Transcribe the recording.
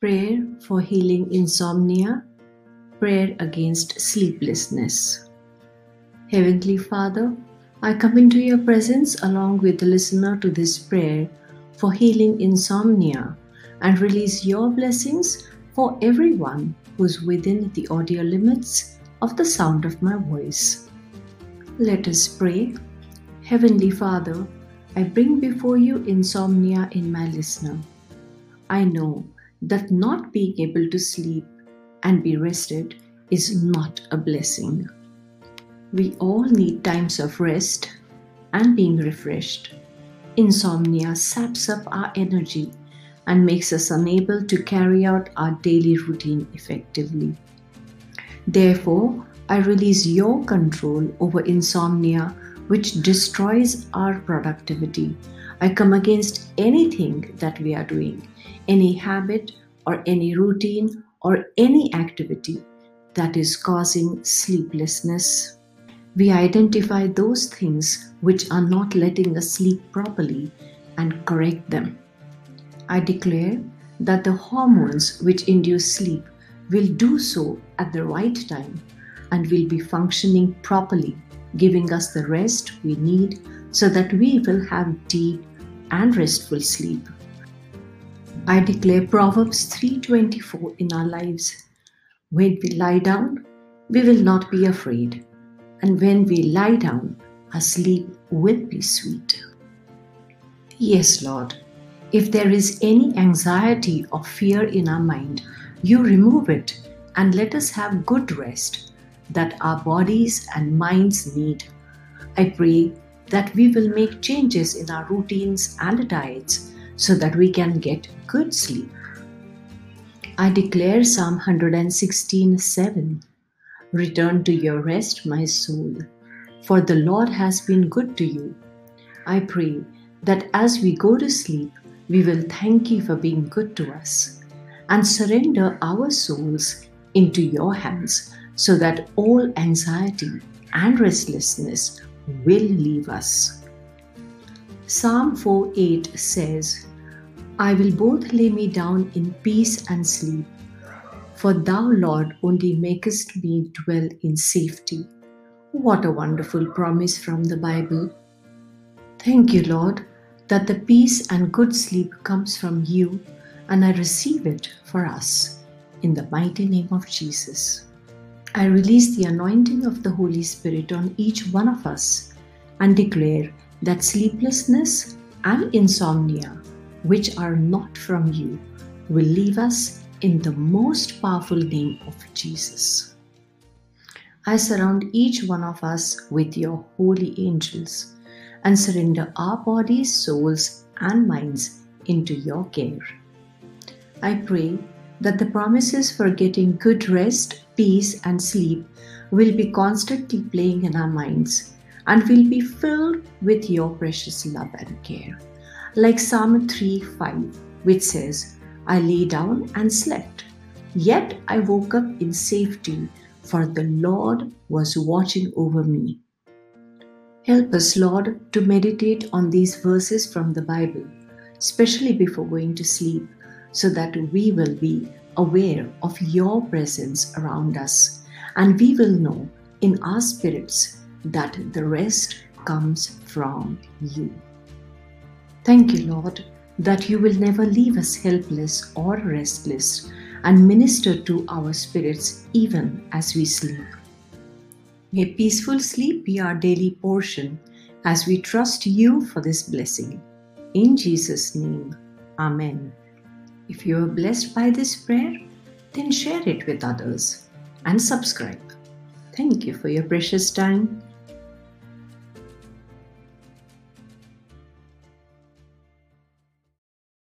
Prayer for healing insomnia. Prayer against sleeplessness. Heavenly Father, I come into your presence along with the listener to this prayer for healing insomnia and release your blessings for everyone who's within the audio limits of the sound of my voice. Let us pray. Heavenly Father, I bring before you insomnia in my listener. I know that not being able to sleep and be rested is not a blessing. We all need times of rest and being refreshed. Insomnia saps up our energy and makes us unable to carry out our daily routine effectively. Therefore, I release your control over insomnia, which destroys our productivity. I come against anything that we are doing, any habit or any routine or any activity that is causing sleeplessness. We identify those things which are not letting us sleep properly and correct them. I declare that the hormones which induce sleep will do so at the right time and will be functioning properly, giving us the rest we need so that we will have deep and restful sleep. I declare Proverbs 3:24 in our lives. When we lie down, we will not be afraid, and when we lie down, our sleep will be sweet. Yes, Lord, if there is any anxiety or fear in our mind, you remove it and let us have good rest that our bodies and minds need. I pray that we will make changes in our routines and diets so that we can get good sleep. I declare Psalm 116 7 Return to your rest, my soul, for the Lord has been good to you. I pray that as we go to sleep, we will thank you for being good to us and surrender our souls into your hands so that all anxiety and restlessness will leave us. Psalm 4 8 says, I will both lay me down in peace and sleep, for thou, Lord, only makest me dwell in safety. What a wonderful promise from the Bible. Thank you, Lord, that the peace and good sleep comes from you, and I receive it for us. In the mighty name of Jesus. I release the anointing of the Holy Spirit on each one of us and declare that sleeplessness and insomnia, which are not from you, will leave us in the most powerful name of Jesus. I surround each one of us with your holy angels and surrender our bodies, souls, and minds into your care. I pray that the promises for getting good rest, peace, and sleep will be constantly playing in our minds and will be filled with your precious love and care. Like Psalm 3 5, which says, I lay down and slept, yet I woke up in safety, for the Lord was watching over me. Help us, Lord, to meditate on these verses from the Bible, especially before going to sleep, so that we will be aware of your presence around us and we will know in our spirits that the rest comes from you. Thank you, Lord, that you will never leave us helpless or restless and minister to our spirits even as we sleep. May peaceful sleep be our daily portion as we trust you for this blessing. In Jesus' name, Amen. If you are blessed by this prayer, then share it with others and subscribe. Thank you for your precious time.